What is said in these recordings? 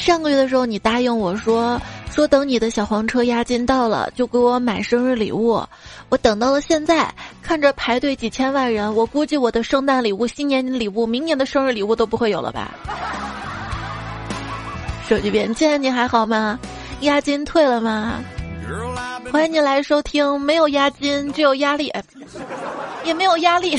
上个月的时候，你答应我说说等你的小黄车押金到了就给我买生日礼物，我等到了现在，看着排队几千万人，我估计我的圣诞礼物、新年礼物、明年的生日礼物都不会有了吧？手机边，亲爱的你还好吗？押金退了吗？欢迎你来收听，没有押金，只有压力，也没有压力。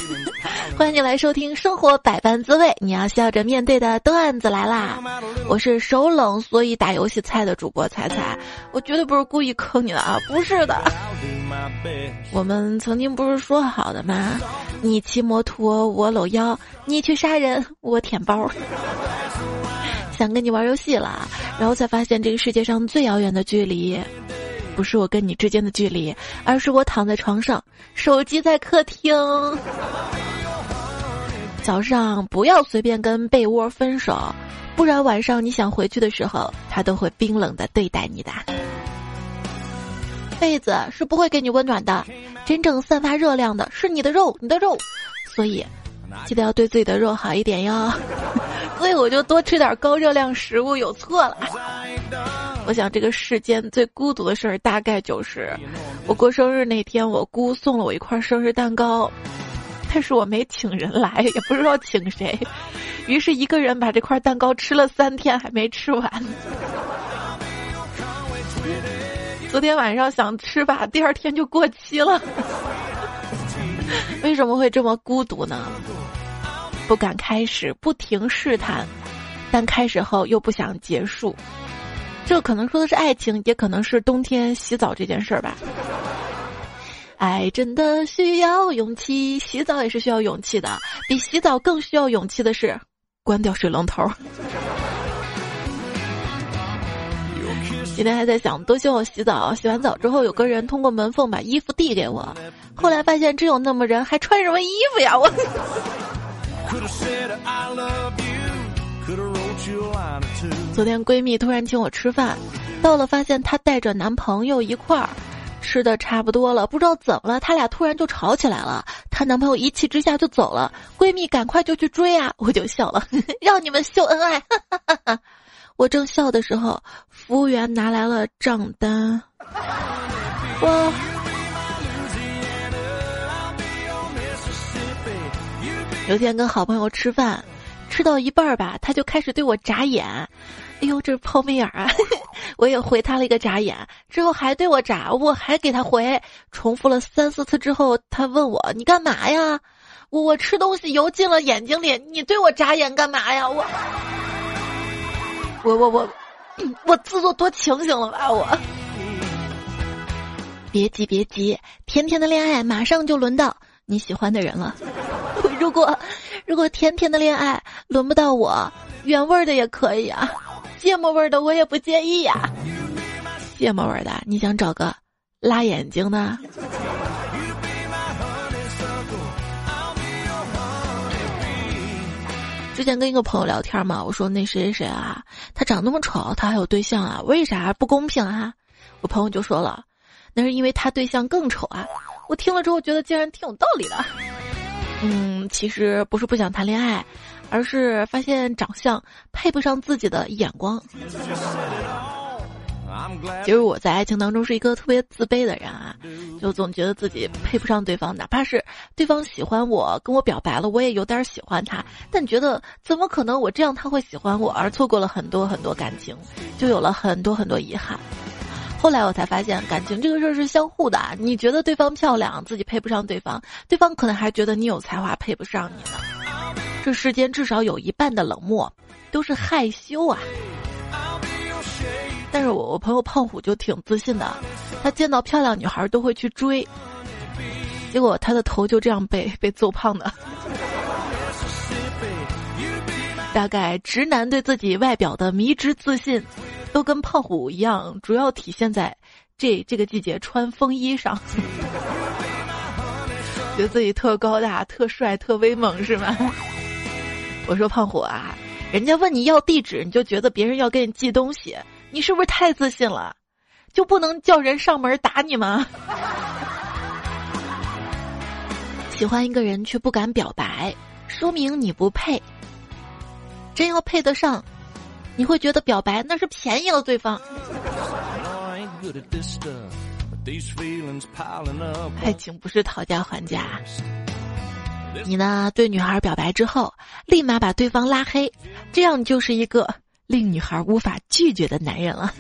欢迎你来收听《生活百般滋味》，你要笑着面对的段子来啦！我是手冷所以打游戏菜的主播彩彩，我绝对不是故意坑你的啊，不是的。我们曾经不是说好的吗？你骑摩托，我搂腰；你去杀人，我舔包。想跟你玩游戏了，然后才发现这个世界上最遥远的距离，不是我跟你之间的距离，而是我躺在床上，手机在客厅。早上不要随便跟被窝分手，不然晚上你想回去的时候，他都会冰冷的对待你的。被子是不会给你温暖的，真正散发热量的是你的肉，你的肉，所以记得要对自己的肉好一点哟。所以我就多吃点高热量食物，有错了。我想这个世间最孤独的事儿，大概就是我过生日那天，我姑送了我一块生日蛋糕，但是我没请人来，也不知道请谁，于是一个人把这块蛋糕吃了三天还没吃完。昨天晚上想吃吧，第二天就过期了。为什么会这么孤独呢？不敢开始，不停试探，但开始后又不想结束。这可能说的是爱情，也可能是冬天洗澡这件事儿吧。爱真的需要勇气，洗澡也是需要勇气的。比洗澡更需要勇气的是关掉水龙头。今天还在想，多希望我洗澡，洗完澡之后有个人通过门缝把衣服递给我。后来发现真有那么人，还穿什么衣服呀？我。昨天闺蜜突然请我吃饭，到了发现她带着男朋友一块儿，吃的差不多了，不知道怎么了，他俩突然就吵起来了。她男朋友一气之下就走了，闺蜜赶快就去追啊，我就笑了，让你们秀恩爱。我正笑的时候，服务员拿来了账单，哇。有天跟好朋友吃饭，吃到一半儿吧，他就开始对我眨眼。哎呦，这是抛媚眼啊！我也回他了一个眨眼，之后还对我眨，我还给他回，重复了三四次之后，他问我：“你干嘛呀？”我我吃东西油进了眼睛里，你对我眨眼干嘛呀？我我我我 我自作多情行了吧？我别急别急，甜甜的恋爱马上就轮到你喜欢的人了。如果，如果甜甜的恋爱轮不到我，原味的也可以啊，芥末味的我也不介意呀。芥末味的，你想找个辣眼睛的？之前跟一个朋友聊天嘛，我说那谁谁谁啊，他长那么丑，他还有对象啊？为啥不公平啊？我朋友就说了，那是因为他对象更丑啊。我听了之后觉得竟然挺有道理的。嗯，其实不是不想谈恋爱，而是发现长相配不上自己的眼光。其实我在爱情当中是一个特别自卑的人啊，就总觉得自己配不上对方，哪怕是对方喜欢我，跟我表白了，我也有点喜欢他，但觉得怎么可能我这样他会喜欢我，而错过了很多很多感情，就有了很多很多遗憾。后来我才发现，感情这个事儿是相互的。你觉得对方漂亮，自己配不上对方，对方可能还觉得你有才华，配不上你呢。这世间至少有一半的冷漠，都是害羞啊。但是我我朋友胖虎就挺自信的，他见到漂亮女孩都会去追，结果他的头就这样被被揍胖的。大概直男对自己外表的迷之自信。都跟胖虎一样，主要体现在这这个季节穿风衣上，觉得自己特高大、特帅、特威猛，是吗？我说胖虎啊，人家问你要地址，你就觉得别人要给你寄东西，你是不是太自信了？就不能叫人上门打你吗？喜欢一个人却不敢表白，说明你不配。真要配得上。你会觉得表白那是便宜了对方。爱情不是讨价还价。你呢？对女孩表白之后，立马把对方拉黑，这样就是一个令女孩无法拒绝的男人了。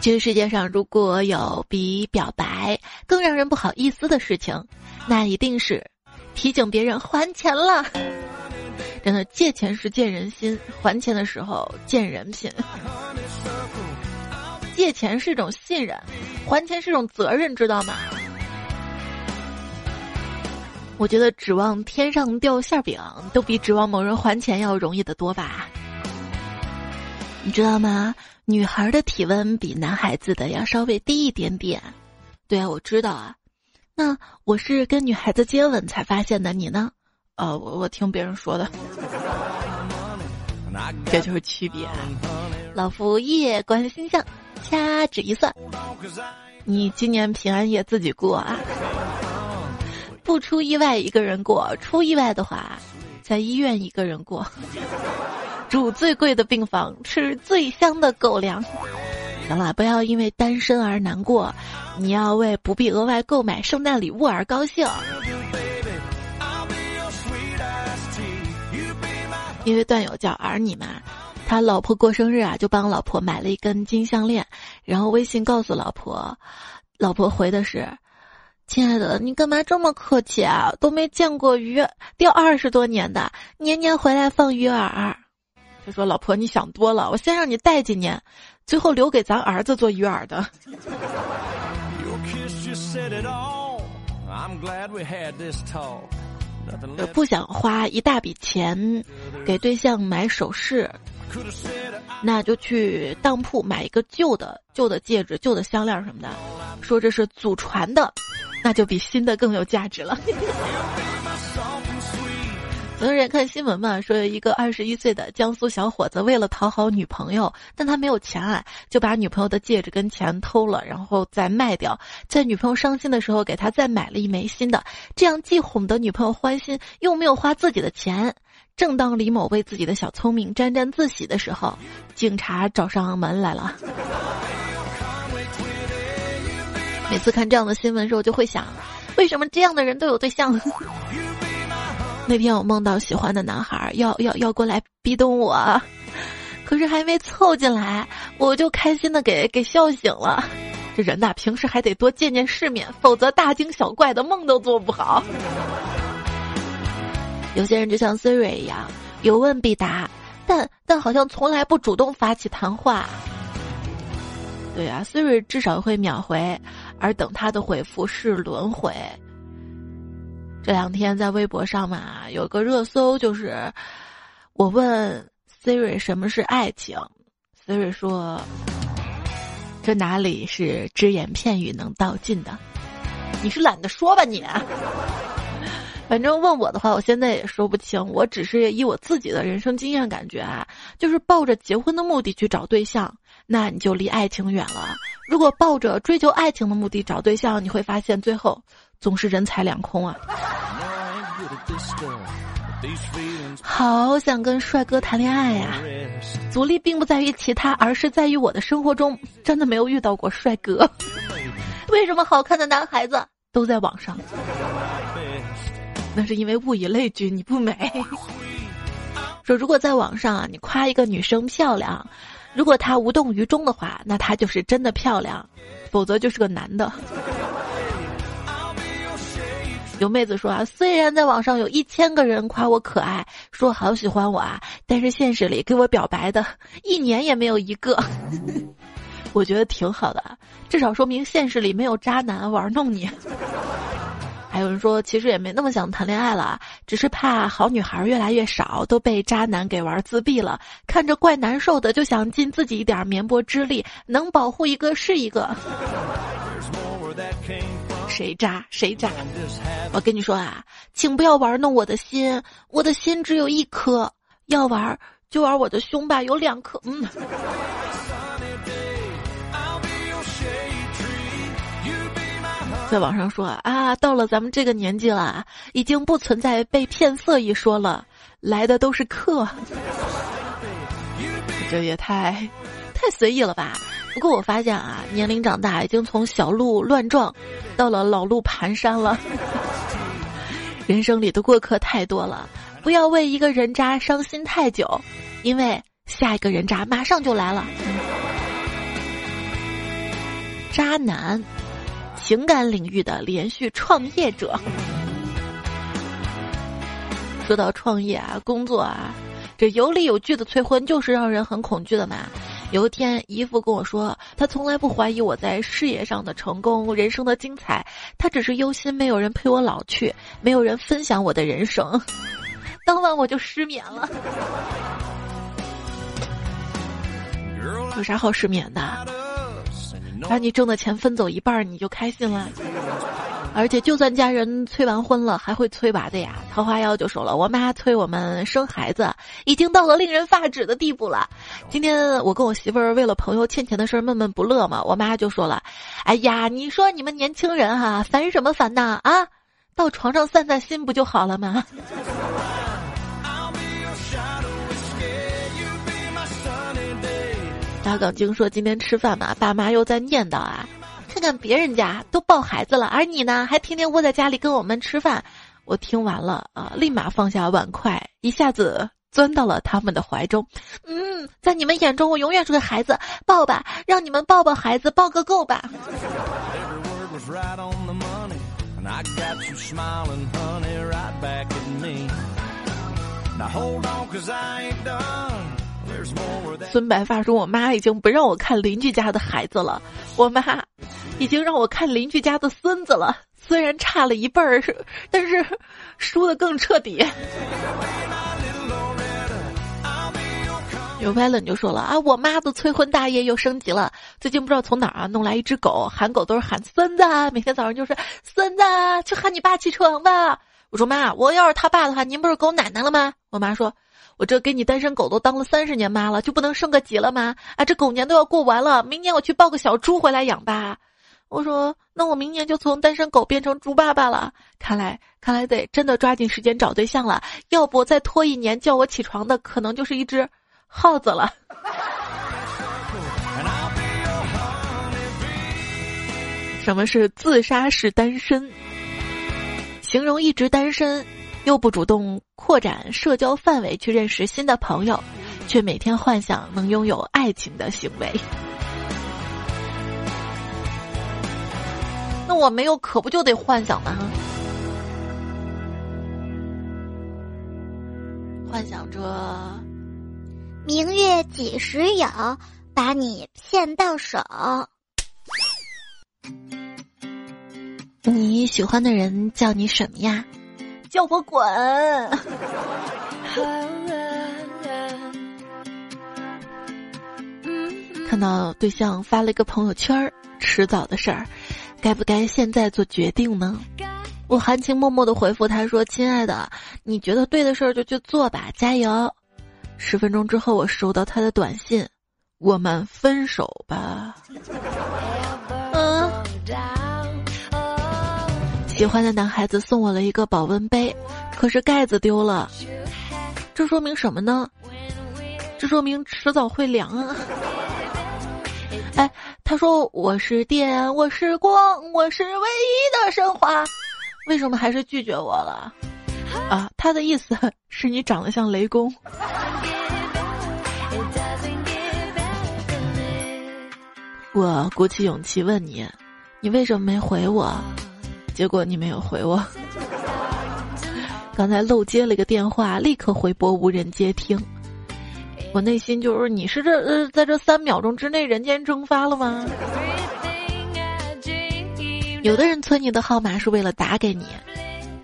这个世界上，如果有比表白更让人不好意思的事情，那一定是提醒别人还钱了。真的，借钱是见人心，还钱的时候见人品。借钱是一种信任，还钱是一种责任，知道吗？我觉得指望天上掉馅饼，都比指望某人还钱要容易得多吧？你知道吗？女孩的体温比男孩子的要稍微低一点点。对啊，我知道啊。那我是跟女孩子接吻才发现的，你呢？呃，我我听别人说的。这就是区别。老夫夜观星象，掐指一算，你今年平安夜自己过啊。不出意外一个人过，出意外的话，在医院一个人过，住最贵的病房，吃最香的狗粮。行了，不要因为单身而难过，你要为不必额外购买圣诞礼物而高兴。因为段友叫儿你嘛，他老婆过生日啊，就帮老婆买了一根金项链，然后微信告诉老婆，老婆回的是。亲爱的，你干嘛这么客气啊？都没见过鱼钓二十多年的，年年回来放鱼饵。他说：“老婆，你想多了，我先让你带几年，最后留给咱儿子做鱼饵的。”不想花一大笔钱给对象买首饰，那就去当铺买一个旧的旧的戒指、旧的项链什么的，说这是祖传的。那就比新的更有价值了。有人看新闻嘛，说一个二十一岁的江苏小伙子为了讨好女朋友，但他没有钱啊，就把女朋友的戒指跟钱偷了，然后再卖掉，在女朋友伤心的时候给他再买了一枚新的，这样既哄得女朋友欢心，又没有花自己的钱。正当李某为自己的小聪明沾沾自喜的时候，警察找上门来了。每次看这样的新闻的时候，就会想，为什么这样的人都有对象？那天我梦到喜欢的男孩要要要过来逼咚我，可是还没凑进来，我就开心的给给笑醒了。这人呐，平时还得多见见世面，否则大惊小怪的梦都做不好。有些人就像 Siri 一样，有问必答，但但好像从来不主动发起谈话。对啊，Siri 至少会秒回。而等他的回复是轮回。这两天在微博上嘛，有个热搜就是我问 Siri 什么是爱情，Siri 说：“这哪里是只言片语能道尽的？你是懒得说吧你？反正问我的话，我现在也说不清。我只是以我自己的人生经验感觉啊，就是抱着结婚的目的去找对象。”那你就离爱情远了。如果抱着追求爱情的目的找对象，你会发现最后总是人财两空啊。好想跟帅哥谈恋爱呀！阻力并不在于其他，而是在于我的生活中真的没有遇到过帅哥。为什么好看的男孩子都在网上？那是因为物以类聚，你不美。说如果在网上啊，你夸一个女生漂亮。如果她无动于衷的话，那她就是真的漂亮，否则就是个男的。有妹子说啊，虽然在网上有一千个人夸我可爱，说好喜欢我啊，但是现实里给我表白的一年也没有一个。我觉得挺好的，至少说明现实里没有渣男玩弄你。还有人说，其实也没那么想谈恋爱了，只是怕好女孩越来越少，都被渣男给玩自闭了，看着怪难受的，就想尽自己一点绵薄之力，能保护一个是一个。谁渣谁渣！我跟你说啊，请不要玩弄我的心，我的心只有一颗，要玩就玩我的胸吧，有两颗。嗯。在网上说啊，到了咱们这个年纪了，已经不存在被骗色一说了。来的都是客，这也太太随意了吧？不过我发现啊，年龄长大，已经从小鹿乱撞，到了老鹿蹒跚了。人生里的过客太多了，不要为一个人渣伤心太久，因为下一个人渣马上就来了。渣男，情感领域的连续创业者。说到创业啊，工作啊，这有理有据的催婚就是让人很恐惧的嘛。有一天，姨父跟我说，他从来不怀疑我在事业上的成功、人生的精彩，他只是忧心没有人陪我老去，没有人分享我的人生。当晚我就失眠了。有啥好失眠的？把你挣的钱分走一半，你就开心了。而且，就算家人催完婚了，还会催娃的呀。桃花妖就说了，我妈催我们生孩子，已经到了令人发指的地步了。今天我跟我媳妇儿为了朋友欠钱的事儿闷闷不乐嘛，我妈就说了，哎呀，你说你们年轻人哈，烦什么烦呐？啊，到床上散散心不就好了吗？大港经说今天吃饭嘛，爸妈又在念叨啊。看看别人家都抱孩子了，而你呢，还天天窝在家里跟我们吃饭。我听完了啊，立马放下碗筷，一下子钻到了他们的怀中。嗯，在你们眼中，我永远是个孩子，抱吧，让你们抱抱孩子，抱个够吧。孙白发说：“我妈已经不让我看邻居家的孩子了，我妈已经让我看邻居家的孙子了。虽然差了一辈儿，但是输的更彻底。”有拍冷就说了啊，我妈的催婚大业又升级了。最近不知道从哪儿啊弄来一只狗，喊狗都是喊孙子，每天早上就是孙子，去喊你爸起床吧。我说妈，我要是他爸的话，您不是狗奶奶了吗？我妈说。我这给你单身狗都当了三十年妈了，就不能升个级了吗？啊，这狗年都要过完了，明年我去抱个小猪回来养吧。我说，那我明年就从单身狗变成猪爸爸了。看来，看来得真的抓紧时间找对象了，要不再拖一年叫我起床的，可能就是一只耗子了。什么是自杀式单身？形容一直单身。又不主动扩展社交范围去认识新的朋友，却每天幻想能拥有爱情的行为。那我没有，可不就得幻想吗？幻想着明月几时有，把你骗到手。你喜欢的人叫你什么呀？叫我滚！看到对象发了一个朋友圈迟早的事儿，该不该现在做决定呢？我含情脉脉的回复他说：“亲爱的，你觉得对的事儿就去做吧，加油。”十分钟之后，我收到他的短信：“我们分手吧。”喜欢的男孩子送我了一个保温杯，可是盖子丢了，这说明什么呢？这说明迟早会凉啊！哎，他说我是电，我是光，我是唯一的神话，为什么还是拒绝我了？啊，他的意思是你长得像雷公。我鼓起勇气问你，你为什么没回我？结果你没有回我，刚才漏接了一个电话，立刻回拨无人接听。我内心就是你是这呃，在这三秒钟之内人间蒸发了吗？有的人存你的号码是为了打给你，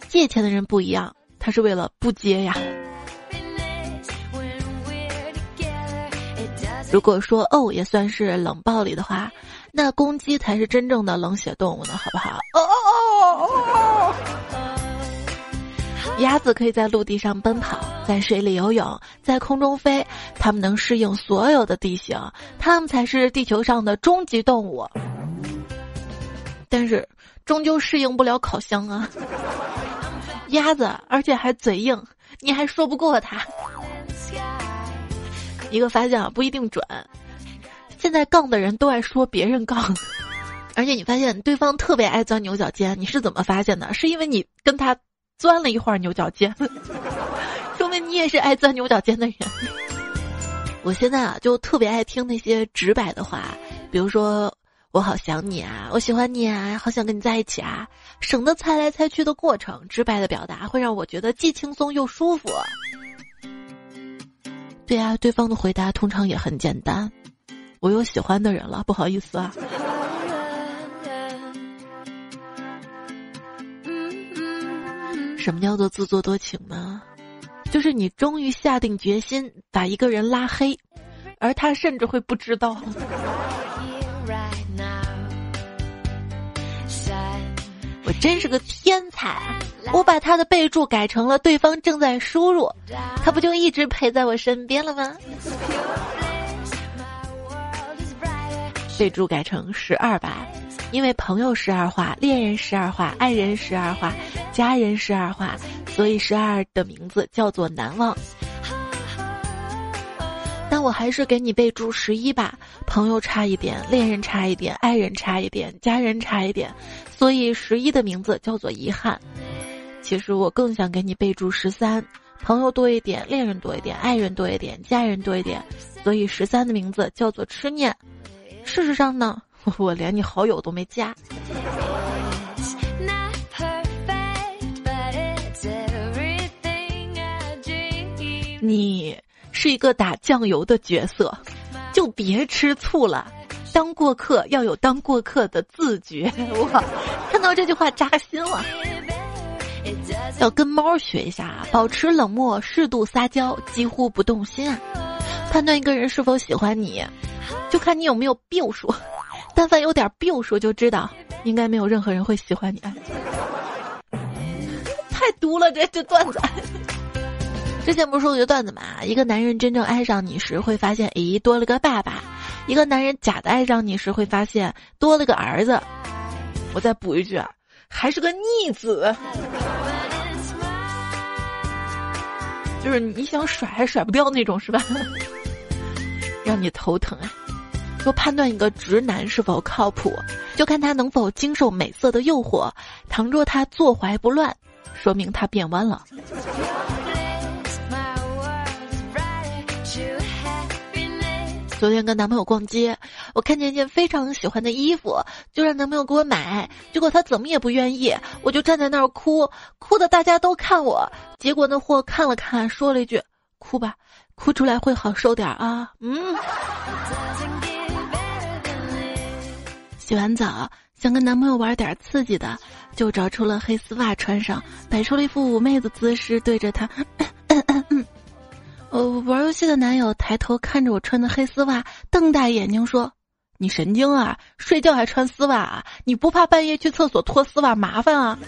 借钱的人不一样，他是为了不接呀。如果说哦也算是冷暴力的话。那公鸡才是真正的冷血动物呢，好不好？哦哦哦！鸭子可以在陆地上奔跑，在水里游泳，在空中飞，它们能适应所有的地形，它们才是地球上的终极动物。但是，终究适应不了烤箱啊！鸭子，而且还嘴硬，你还说不过他。一个发现啊，不一定准。现在杠的人都爱说别人杠，而且你发现对方特别爱钻牛角尖，你是怎么发现的？是因为你跟他钻了一会儿牛角尖，说明你也是爱钻牛角尖的人。我现在啊，就特别爱听那些直白的话，比如说“我好想你啊，我喜欢你啊，好想跟你在一起啊”，省得猜来猜去的过程，直白的表达会让我觉得既轻松又舒服。对啊，对方的回答通常也很简单，“我有喜欢的人了，不好意思啊。”什么叫做自作多情呢？就是你终于下定决心把一个人拉黑，而他甚至会不知道。我真是个天才，我把他的备注改成了对方正在输入，他不就一直陪在我身边了吗？备注改成十二吧。因为朋友十二画，恋人十二画，爱人十二画，家人十二画，所以十二的名字叫做难忘。但我还是给你备注十一吧，朋友差一点，恋人差一点，爱人差一点，家人差一点，所以十一的名字叫做遗憾。其实我更想给你备注十三，朋友多一点，恋人多一点，爱人多一点，家人多一点，所以十三的名字叫做痴念。事实上呢？我连你好友都没加。你是一个打酱油的角色，就别吃醋了。当过客要有当过客的自觉。我，看到这句话扎心了。要跟猫学一下，保持冷漠，适度撒娇，几乎不动心啊。判断一个人是否喜欢你，就看你有没有病数。但凡有点病数，就知道应该没有任何人会喜欢你。太毒了，这这段子。之前不是说过一个段子嘛？一个男人真正爱上你时，会发现咦多了个爸爸；一个男人假的爱上你时，会发现多了个儿子。我再补一句，还是个逆子。就是你想甩还甩不掉那种，是吧？让你头疼啊！说判断一个直男是否靠谱，就看他能否经受美色的诱惑。倘若他坐怀不乱，说明他变弯了。昨天跟男朋友逛街，我看见一件非常喜欢的衣服，就让男朋友给我买。结果他怎么也不愿意，我就站在那儿哭，哭的大家都看我。结果那货看了看，说了一句：“哭吧，哭出来会好受点啊。”嗯。洗完澡想跟男朋友玩点刺激的，就找出了黑丝袜穿上，摆出了一副妩媚的姿势，对着他。呃，玩游戏的男友抬头看着我穿的黑丝袜，瞪大眼睛说：“你神经啊！睡觉还穿丝袜啊？你不怕半夜去厕所脱丝袜麻烦啊？”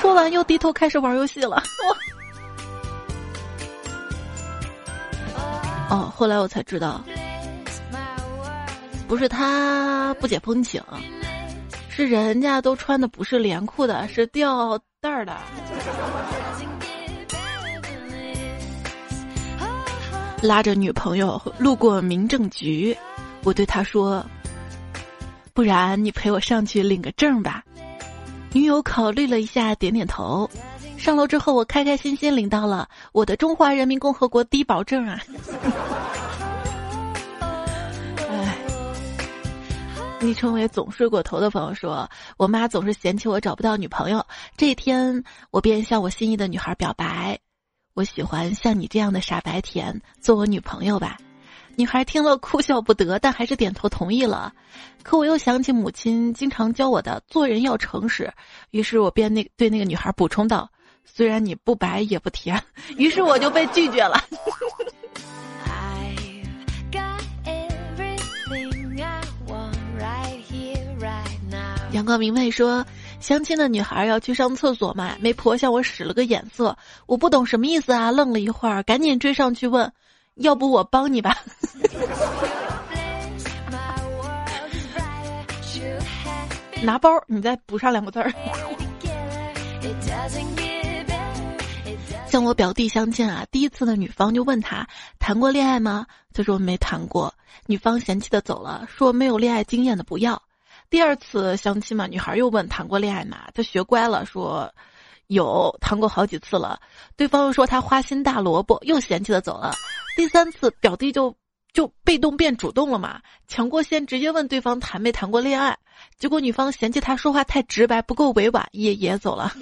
说完又低头开始玩游戏了。哦，后来我才知道。不是他不解风情，是人家都穿的不是连裤的，是吊带儿的。拉着女朋友路过民政局，我对他说：“不然你陪我上去领个证吧。”女友考虑了一下，点点头。上楼之后，我开开心心领到了我的中华人民共和国低保证啊。昵称为“总睡过头”的朋友说：“我妈总是嫌弃我找不到女朋友。这一天，我便向我心仪的女孩表白，我喜欢像你这样的傻白甜，做我女朋友吧。”女孩听了哭笑不得，但还是点头同意了。可我又想起母亲经常教我的做人要诚实，于是我便那对那个女孩补充道：“虽然你不白也不甜。”于是我就被拒绝了。阳光明媚说：“相亲的女孩要去上厕所嘛，媒婆向我使了个眼色，我不懂什么意思啊，愣了一会儿，赶紧追上去问，要不我帮你吧？拿包，你再补上两个字儿。”像我表弟相亲啊，第一次的女方就问他谈过恋爱吗？他说没谈过。女方嫌弃的走了，说没有恋爱经验的不要。第二次相亲嘛，女孩又问谈过恋爱吗？他学乖了，说有谈过好几次了。对方又说他花心大萝卜，又嫌弃的走了。第三次表弟就就被动变主动了嘛，抢过先直接问对方谈没谈过恋爱。结果女方嫌弃他说话太直白，不够委婉，也也走了。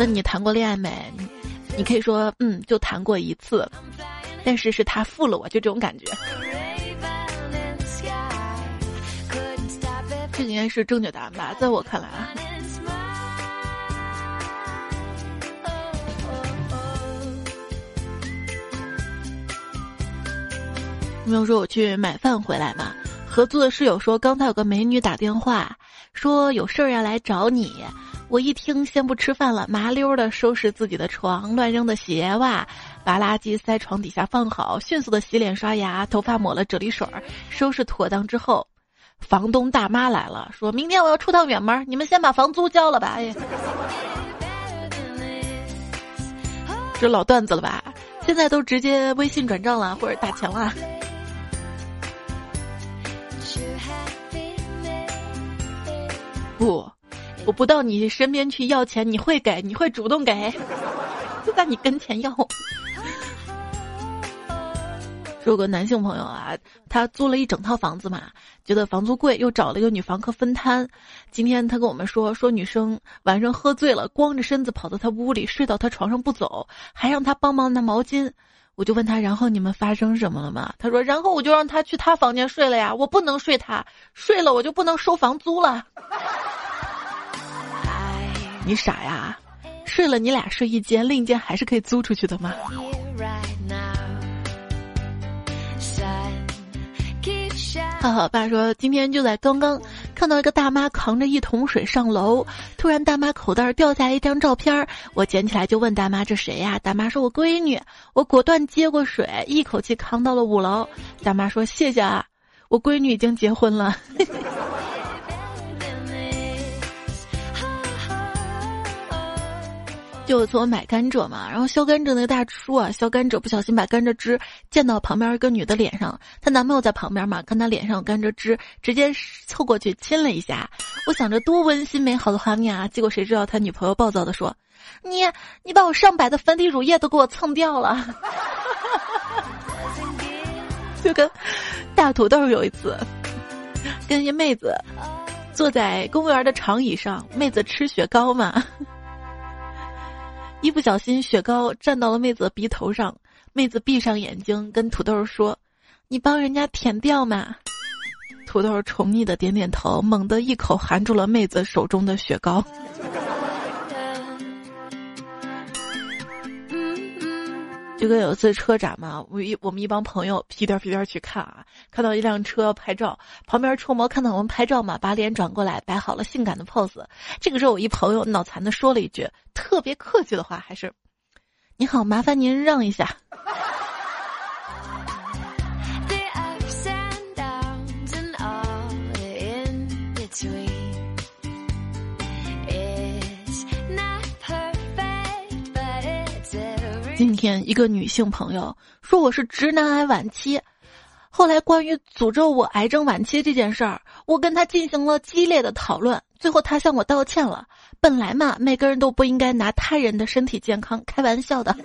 问你谈过恋爱没？你可以说嗯，就谈过一次，但是是他负了我，就这种感觉。这应该是正确答案吧，在我看来啊。没有说我去买饭回来嘛？合租的室友说刚才有个美女打电话，说有事儿要来找你。我一听，先不吃饭了，麻溜的收拾自己的床，乱扔的鞋袜，把垃圾塞床底下放好，迅速的洗脸刷牙，头发抹了啫喱水儿，收拾妥当之后，房东大妈来了，说明天我要出趟远门，你们先把房租交了吧。哎，这老段子了吧？现在都直接微信转账了，或者打钱了。不。我不到你身边去要钱，你会给？你会主动给？就在你跟前要。有个男性朋友啊，他租了一整套房子嘛，觉得房租贵，又找了一个女房客分摊。今天他跟我们说，说女生晚上喝醉了，光着身子跑到他屋里，睡到他床上不走，还让他帮忙拿毛巾。我就问他，然后你们发生什么了吗？他说，然后我就让他去他房间睡了呀，我不能睡他，睡了我就不能收房租了。你傻呀？睡了你俩睡一间，另一间还是可以租出去的吗？哈哈，爸说今天就在刚刚看到一个大妈扛着一桶水上楼，突然大妈口袋掉下来一张照片，我捡起来就问大妈这谁呀？大妈说我闺女，我果断接过水，一口气扛到了五楼。大妈说谢谢啊，我闺女已经结婚了。就从买甘蔗嘛，然后削甘蔗那个大叔啊，削甘蔗不小心把甘蔗汁溅到旁边一个女的脸上，她男朋友在旁边嘛，看她脸上有甘蔗汁，直接凑过去亲了一下。我想着多温馨美好的画面啊，结果谁知道他女朋友暴躁的说：“你你把我上百的粉底乳液都给我蹭掉了。”就跟大土豆有一次，跟一妹子坐在公园的长椅上，妹子吃雪糕嘛。一不小心，雪糕沾到了妹子的鼻头上。妹子闭上眼睛，跟土豆说：“你帮人家舔掉嘛。”土豆宠溺的点点头，猛地一口含住了妹子手中的雪糕。就跟有一次车展嘛，我一我们一帮朋友屁颠屁颠去看啊，看到一辆车拍照，旁边车模看到我们拍照嘛，把脸转过来摆好了性感的 pose。这个时候，我一朋友脑残的说了一句特别客气的话，还是：“你好，麻烦您让一下。” 今天一个女性朋友说我是直男癌晚期，后来关于诅咒我癌症晚期这件事儿，我跟她进行了激烈的讨论，最后她向我道歉了。本来嘛，每个人都不应该拿他人的身体健康开玩笑的。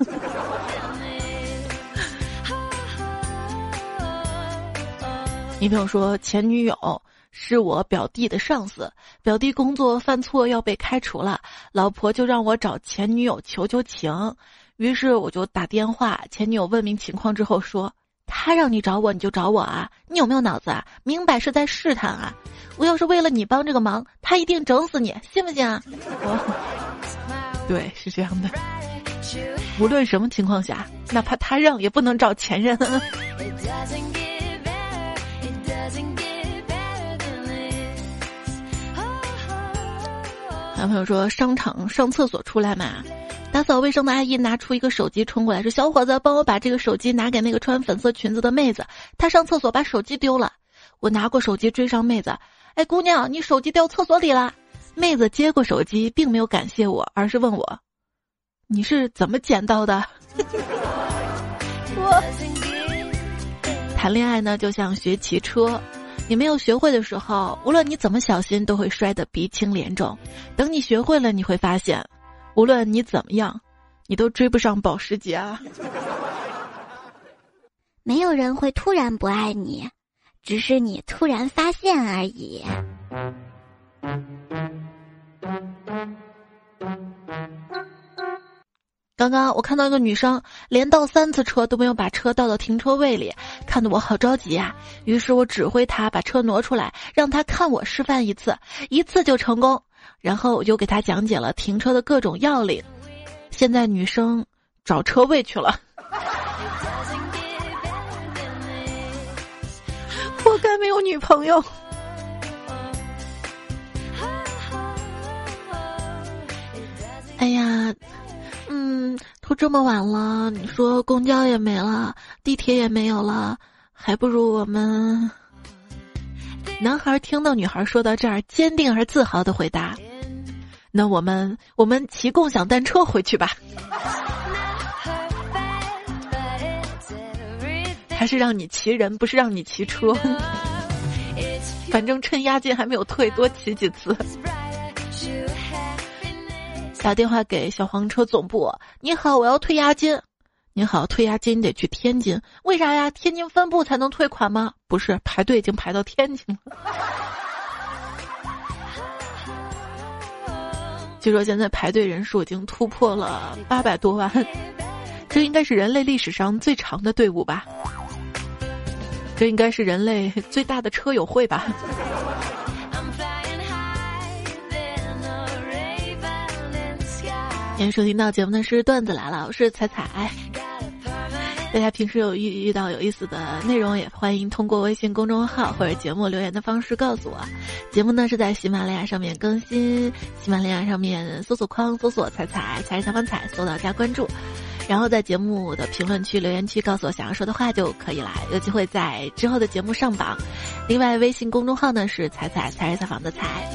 女朋友说前女友是我表弟的上司，表弟工作犯错要被开除了，老婆就让我找前女友求求情。于是我就打电话，前女友问明情况之后说：“他让你找我，你就找我啊？你有没有脑子啊？明摆是在试探啊！我要是为了你帮这个忙，他一定整死你，信不信啊？”我 对，是这样的。无论什么情况下，哪怕他让，也不能找前任。男朋友说：“商场上厕所出来嘛。”打扫卫生的阿姨拿出一个手机冲过来，说：“小伙子，帮我把这个手机拿给那个穿粉色裙子的妹子，她上厕所把手机丢了。”我拿过手机追上妹子，哎，姑娘，你手机掉厕所里了。妹子接过手机，并没有感谢我，而是问我：“你是怎么捡到的？” 我谈恋爱呢，就像学骑车，你没有学会的时候，无论你怎么小心，都会摔得鼻青脸肿。等你学会了，你会发现，无论你怎么样，你都追不上保时捷啊。没有人会突然不爱你，只是你突然发现而已。刚刚我看到一个女生连倒三次车都没有把车倒到停车位里，看得我好着急啊！于是我指挥她把车挪出来，让她看我示范一次，一次就成功。然后我就给他讲解了停车的各种要领。现在女生找车位去了，活该没有女朋友。哎呀，嗯，都这么晚了，你说公交也没了，地铁也没有了，还不如我们。男孩听到女孩说到这儿，坚定而自豪的回答：“那我们我们骑共享单车回去吧。”还是让你骑人，不是让你骑车。反正趁押金还没有退，多骑几次。打电话给小黄车总部，你好，我要退押金。你好，退押金得去天津，为啥呀？天津分部才能退款吗？不是，排队已经排到天津了。据说现在排队人数已经突破了八百多万，这应该是人类历史上最长的队伍吧？这应该是人类最大的车友会吧？您收听到节目的是段子来了，我是彩彩。大家平时有遇遇到有意思的内容，也欢迎通过微信公众号或者节目留言的方式告诉我。节目呢是在喜马拉雅上面更新，喜马拉雅上面搜索框搜索“彩彩彩小方彩”，搜到加关注，然后在节目的评论区留言区告诉我想要说的话就可以了，有机会在之后的节目上榜。另外，微信公众号呢是“彩彩彩采访”的彩。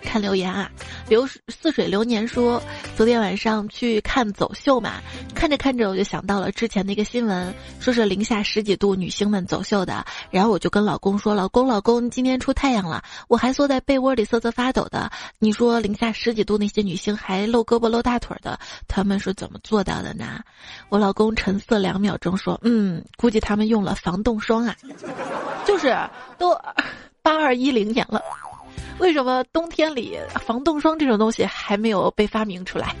看留言啊，流似水流年说，昨天晚上去看走秀嘛，看着看着我就想到了之前的一个新闻，说是零下十几度女星们走秀的，然后我就跟老公说，老公老公今天出太阳了，我还缩在被窝里瑟瑟发抖的，你说零下十几度那些女星还露胳膊露大腿的，他们是怎么做到的呢？我老公沉思两秒钟说，嗯，估计他们用了防冻霜啊，就是都八二一零年了。为什么冬天里防冻霜这种东西还没有被发明出来？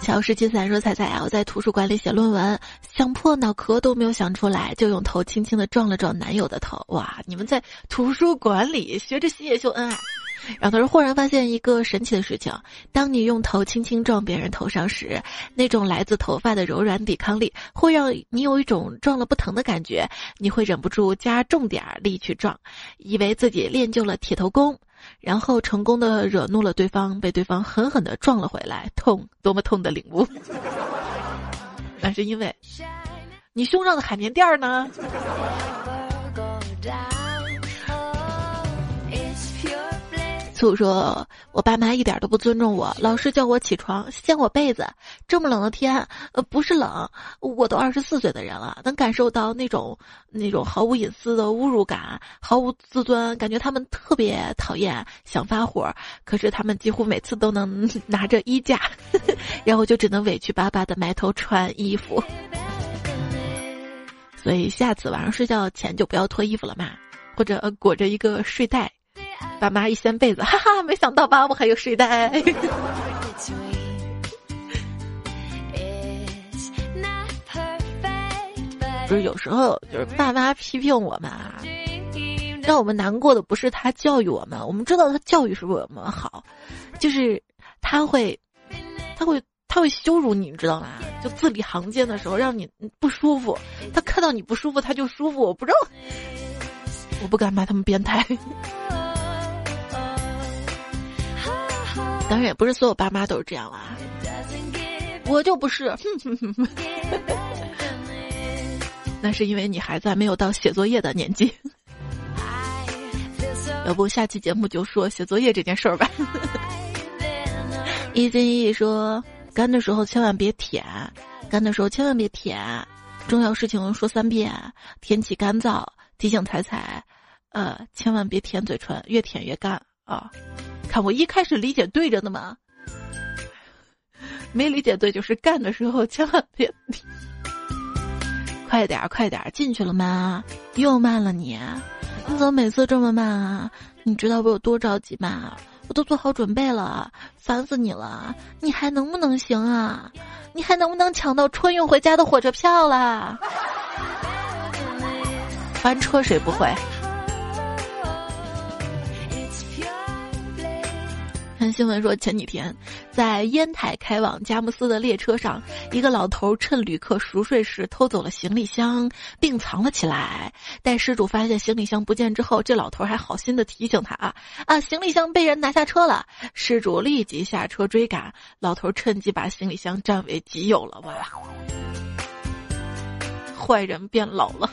小十七岁说：“彩彩啊，我在图书馆里写论文，想破脑壳都没有想出来，就用头轻轻的撞了撞男友的头。哇，你们在图书馆里学着写秀恩爱。”然后他说：“忽然发现一个神奇的事情，当你用头轻轻撞别人头上时，那种来自头发的柔软抵抗力，会让你有一种撞了不疼的感觉。你会忍不住加重点力去撞，以为自己练就了铁头功，然后成功的惹怒了对方，被对方狠狠的撞了回来，痛，多么痛的领悟！那是因为你胸上的海绵垫儿呢。”醋说：“我爸妈一点都不尊重我，老是叫我起床掀我被子。这么冷的天，呃，不是冷，我都二十四岁的人了，能感受到那种那种毫无隐私的侮辱感，毫无自尊，感觉他们特别讨厌，想发火。可是他们几乎每次都能拿着衣架，然后就只能委屈巴巴的埋头穿衣服。所以下次晚上睡觉前就不要脱衣服了嘛，或者裹着一个睡袋。”爸妈一掀被子，哈哈，没想到吧？我还有睡袋。不是有时候就是爸妈批评我们啊，让我们难过的不是他教育我们，我们知道他教育是为我们好，就是他会，他会他会羞辱你，你知道吗？就字里行间的时候让你不舒服，他看到你不舒服他就舒服，我不知道，我不敢骂他们变态。当然也不是所有爸妈都是这样啦，我就不是，那是因为你孩子还没有到写作业的年纪。要不下期节目就说写作业这件事儿吧。一心一意说。干的时候千万别舔，干的时候千万别舔，重要事情说三遍。天气干燥，提醒彩彩，呃，千万别舔嘴唇，越舔越干啊！看我一开始理解对着呢嘛，没理解对就是干的时候千万别，快点快点进去了吗？又慢了你，你怎么每次这么慢啊？你知道我有多着急吗？我都做好准备了，烦死你了！你还能不能行啊？你还能不能抢到春运回家的火车票啦？翻车谁不会？看新闻说，前几天在烟台开往佳木斯的列车上，一个老头趁旅客熟睡时偷走了行李箱，并藏了起来。待失主发现行李箱不见之后，这老头还好心的提醒他啊啊，行李箱被人拿下车了。失主立即下车追赶，老头趁机把行李箱占为己有了。哇，坏人变老了。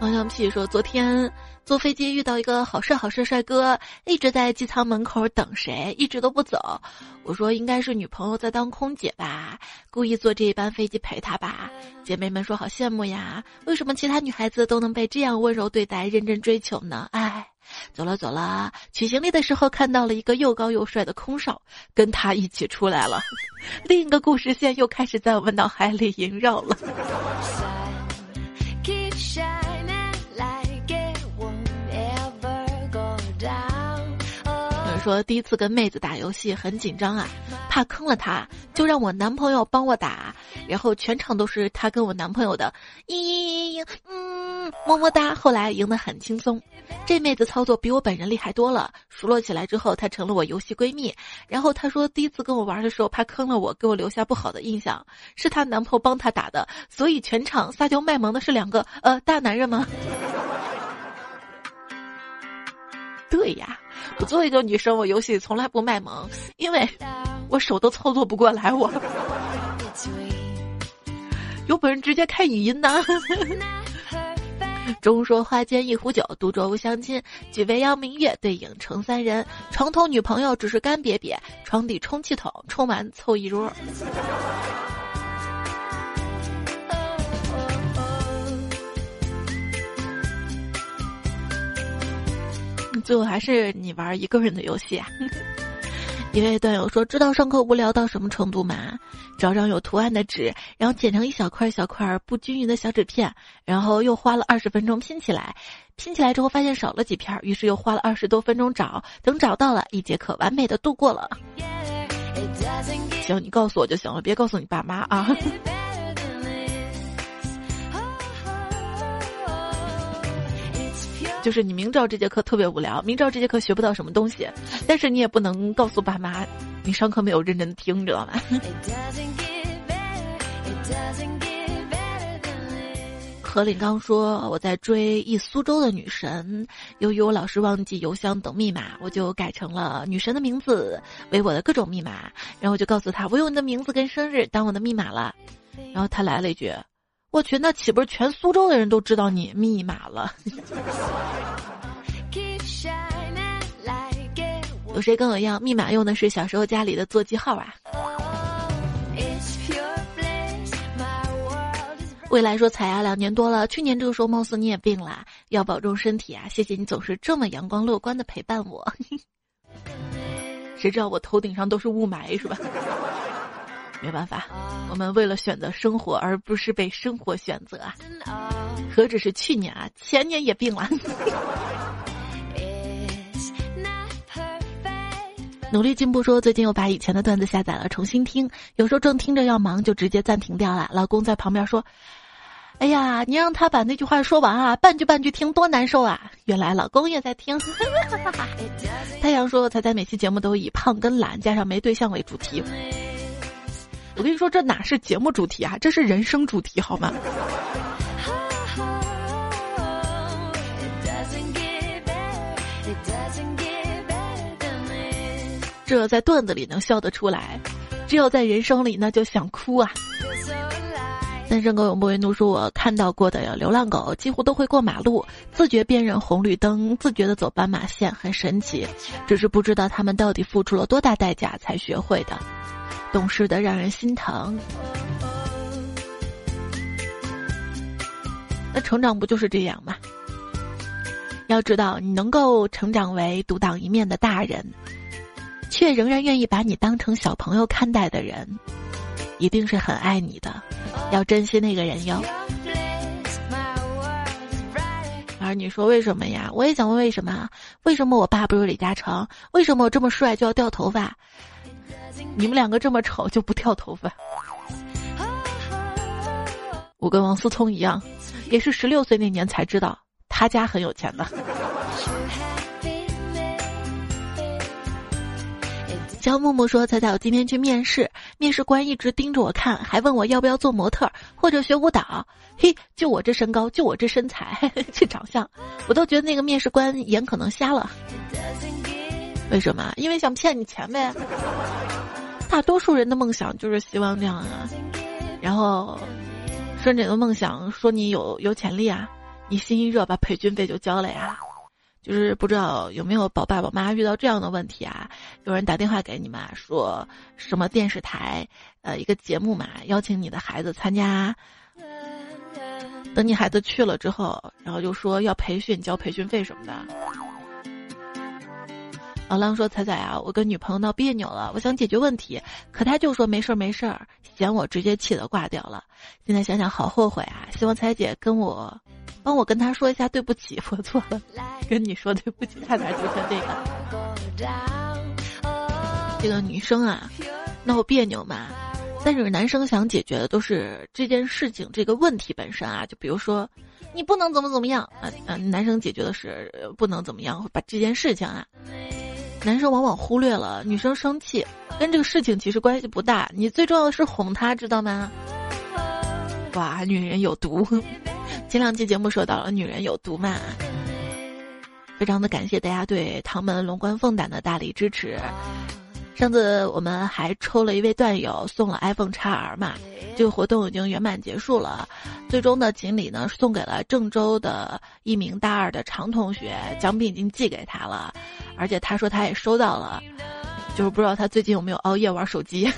王小屁说：“昨天坐飞机遇到一个好帅好帅帅哥，一直在机舱门口等谁，一直都不走。我说应该是女朋友在当空姐吧，故意坐这一班飞机陪他吧。姐妹们说好羡慕呀，为什么其他女孩子都能被这样温柔对待、认真追求呢？哎，走了走了，取行李的时候看到了一个又高又帅的空少，跟他一起出来了。另一个故事线又开始在我们脑海里萦绕了。”说第一次跟妹子打游戏很紧张啊，怕坑了她，就让我男朋友帮我打，然后全场都是她跟我男朋友的，嘤，嗯，么么哒。后来赢得很轻松，这妹子操作比我本人厉害多了。熟络起来之后，她成了我游戏闺蜜。然后她说第一次跟我玩的时候怕坑了我，给我留下不好的印象，是她男朋友帮她打的，所以全场撒娇卖萌的是两个呃大男人吗？对呀。我作为一个女生，我游戏从来不卖萌，因为我手都操作不过来。我有本事直接开语音呢。中说花间一壶酒，独酌无相亲。举杯邀明月，对影成三人。床头女朋友只是干瘪瘪，床底充气筒充满凑一桌。最后还是你玩一个人的游戏啊！一位段友说：“知道上课无聊到什么程度吗？找张有图案的纸，然后剪成一小块一小块不均匀的小纸片，然后又花了二十分钟拼起来。拼起来之后发现少了几片，于是又花了二十多分钟找，等找到了一节课完美的度过了。行，你告诉我就行了，别告诉你爸妈啊。”就是你明知道这节课特别无聊，明知道这节课学不到什么东西，但是你也不能告诉爸妈你上课没有认真听，知道吗？何林刚说我在追一苏州的女神，由于我老是忘记邮箱等密码，我就改成了女神的名字为我的各种密码，然后我就告诉他我用你的名字跟生日当我的密码了，然后他来了一句。我去，那岂不是全苏州的人都知道你密码了？有谁跟我一样，密码用的是小时候家里的座机号啊？未来说彩呀，两年多了，去年这个时候貌似你也病了，要保重身体啊！谢谢你总是这么阳光乐观的陪伴我。谁知道我头顶上都是雾霾是吧？没办法，我们为了选择生活，而不是被生活选择啊！何止是去年啊，前年也病了。努力进步说，最近又把以前的段子下载了，重新听。有时候正听着要忙，就直接暂停掉了。老公在旁边说：“哎呀，你让他把那句话说完啊，半句半句听多难受啊！” 原来老公也在听。太阳 说：“彩彩每期节目都以胖跟懒加上没对象为主题。”我跟你说，这哪是节目主题啊，这是人生主题，好吗？这在段子里能笑得出来，只有在人生里那就想哭啊。单身狗永不为奴说：“我看到过的流浪狗几乎都会过马路，自觉辨认红绿灯，自觉的走斑马线，很神奇。只是不知道他们到底付出了多大代价才学会的，懂事的让人心疼。那成长不就是这样吗？要知道，你能够成长为独当一面的大人，却仍然愿意把你当成小朋友看待的人，一定是很爱你的。”要珍惜那个人哟。而你说为什么呀？我也想问为什么？为什么我爸不如李嘉诚？为什么我这么帅就要掉头发？你们两个这么丑就不掉头发？我跟王思聪一样，也是十六岁那年才知道他家很有钱的。小木木说：“彩彩，我今天去面试，面试官一直盯着我看，还问我要不要做模特或者学舞蹈。嘿，就我这身高，就我这身材，这长相，我都觉得那个面试官眼可能瞎了。为什么？因为想骗你钱呗。大多数人的梦想就是希望这样啊。然后，顺着你的梦想，说你有有潜力啊，你心一热，把培训费就交了呀。”就是不知道有没有宝爸宝妈遇到这样的问题啊？有人打电话给你嘛，说什么电视台，呃，一个节目嘛，邀请你的孩子参加。等你孩子去了之后，然后就说要培训，交培训费什么的。老狼说：“彩彩啊，我跟女朋友闹别扭了，我想解决问题，可他就说没事儿没事儿，嫌我直接气得挂掉了。现在想想好后悔啊！希望彩姐跟我。”帮我跟他说一下对不起，我错了，跟你说对不起，差点就成这个。这个女生啊，闹别扭嘛，但是男生想解决的都是这件事情这个问题本身啊，就比如说你不能怎么怎么样啊啊，男生解决的是不能怎么样，把这件事情啊，男生往往忽略了女生生气跟这个事情其实关系不大，你最重要的是哄她，知道吗？哇，女人有毒。前两期节目说到了女人有毒嘛，非常的感谢大家对唐门龙关凤胆的大力支持。上次我们还抽了一位段友送了 iPhone XR 嘛，这个活动已经圆满结束了。最终的锦鲤呢送给了郑州的一名大二的常同学，奖品已经寄给他了，而且他说他也收到了，就是不知道他最近有没有熬夜玩手机。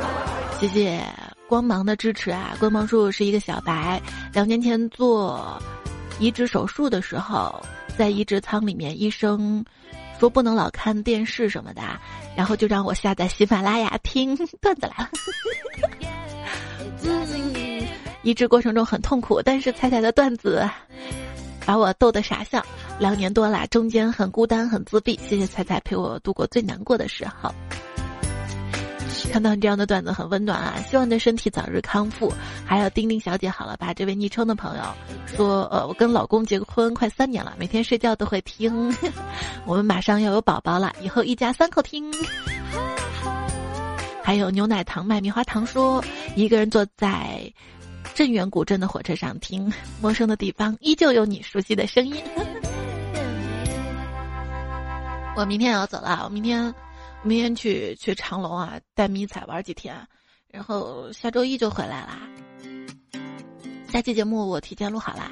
谢谢。光芒的支持啊！光芒叔叔是一个小白，两年前做移植手术的时候，在移植舱里面，医生说不能老看电视什么的，然后就让我下载喜马拉雅听 段子来了。嗯，移植过程中很痛苦，但是彩彩的段子把我逗得傻笑。两年多啦，中间很孤单，很自闭，谢谢彩彩陪我度过最难过的时候。看到你这样的段子很温暖啊！希望你的身体早日康复。还有丁丁小姐，好了吧？这位昵称的朋友说，呃，我跟老公结婚快三年了，每天睡觉都会听。我们马上要有宝宝了，以后一家三口听。还有牛奶糖卖棉花糖说，一个人坐在镇远古镇的火车上听，陌生的地方依旧有你熟悉的声音。我明天也要走了，我明天。明天去去长隆啊，带迷彩玩几天，然后下周一就回来啦。下期节目我提前录好啦。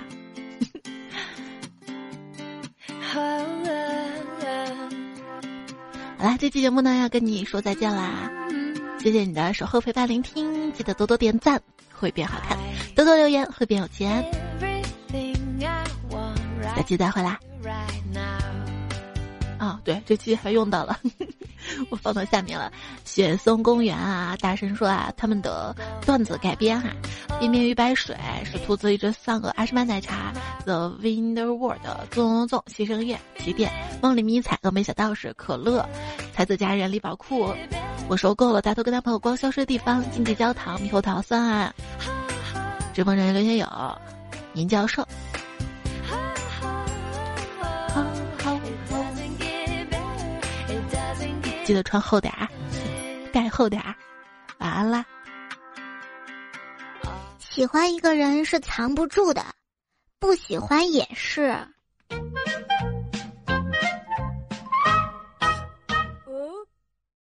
好啦，这期节目呢要跟你说再见啦，谢谢你的守候陪伴聆听，记得多多点赞会变好看，多多留言会变有钱。下期再会啦。啊，对，这期还用到了。我放到下面了。雪松公园啊，大声说啊，他们的段子改编哈。边边鱼白水是兔子一只丧鹅，阿诗曼奶茶，The Winter World，纵纵牺牲月，起点，梦里迷彩，峨眉小道士，可乐，才子佳人，李宝库，我收够了，大头跟他朋友光消失的地方，经济焦糖，猕猴桃酸啊，直播人刘天友，尹教授。记得穿厚点儿，盖厚点儿。晚安啦。喜欢一个人是藏不住的，不喜欢也是。